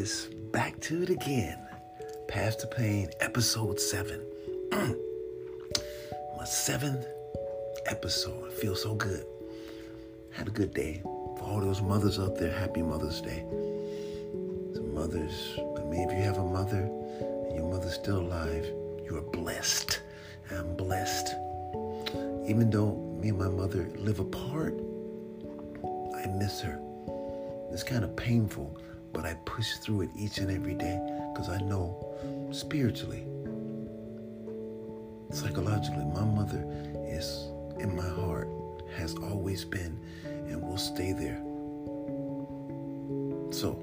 is back to it again. Past the Pain, episode seven. My seventh episode. I feel so good. Had a good day. For all those mothers out there, happy Mother's Day. Some mothers, maybe if you have a mother and your mother's still alive, you are blessed. I'm blessed. Even though me and my mother live apart, I miss her. It's kind of painful, but I push through it each and every day because I know spiritually, psychologically, my mother is in my heart, has always been, and will stay there. So,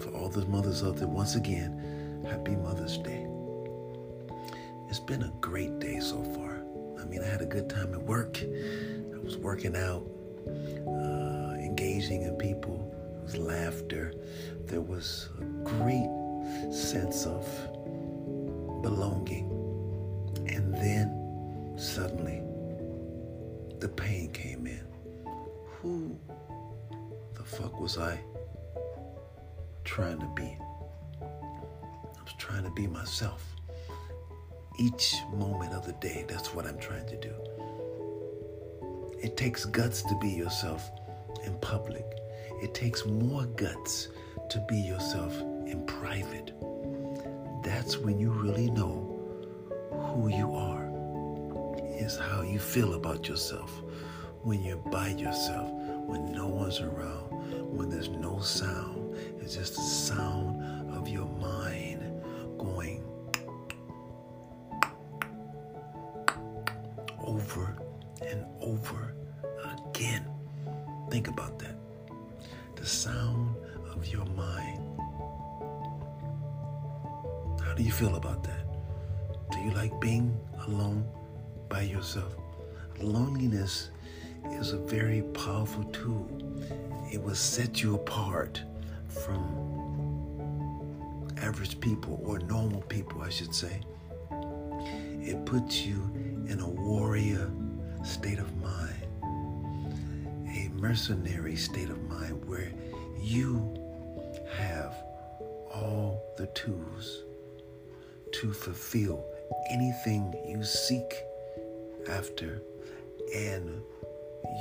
for all the mothers out there, once again, happy Mother's Day. It's been a great day so far. I mean, I had a good time at work. I was working out, uh, engaging in people. Was laughter. There was a great sense of belonging. And then suddenly the pain came in. Who the fuck was I trying to be? I was trying to be myself. Each moment of the day, that's what I'm trying to do. It takes guts to be yourself in public. It takes more guts to be yourself in private. That's when you really know who you are, is how you feel about yourself when you're by yourself, when no one's around, when there's no sound. It's just the sound of your mind going over and over again. Think about that. The sound of your mind. How do you feel about that? Do you like being alone by yourself? Loneliness is a very powerful tool. It will set you apart from average people or normal people, I should say. It puts you in a warrior state of mind, mercenary state of mind where you have all the tools to fulfill anything you seek after, and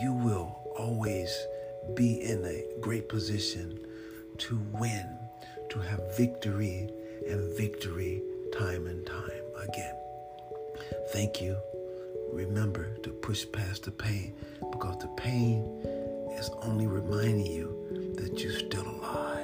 you will always be in a great position to win, to have victory and victory time and time again. Thank you. Remember to push past the pain because the pain is only reminding you that you're still alive.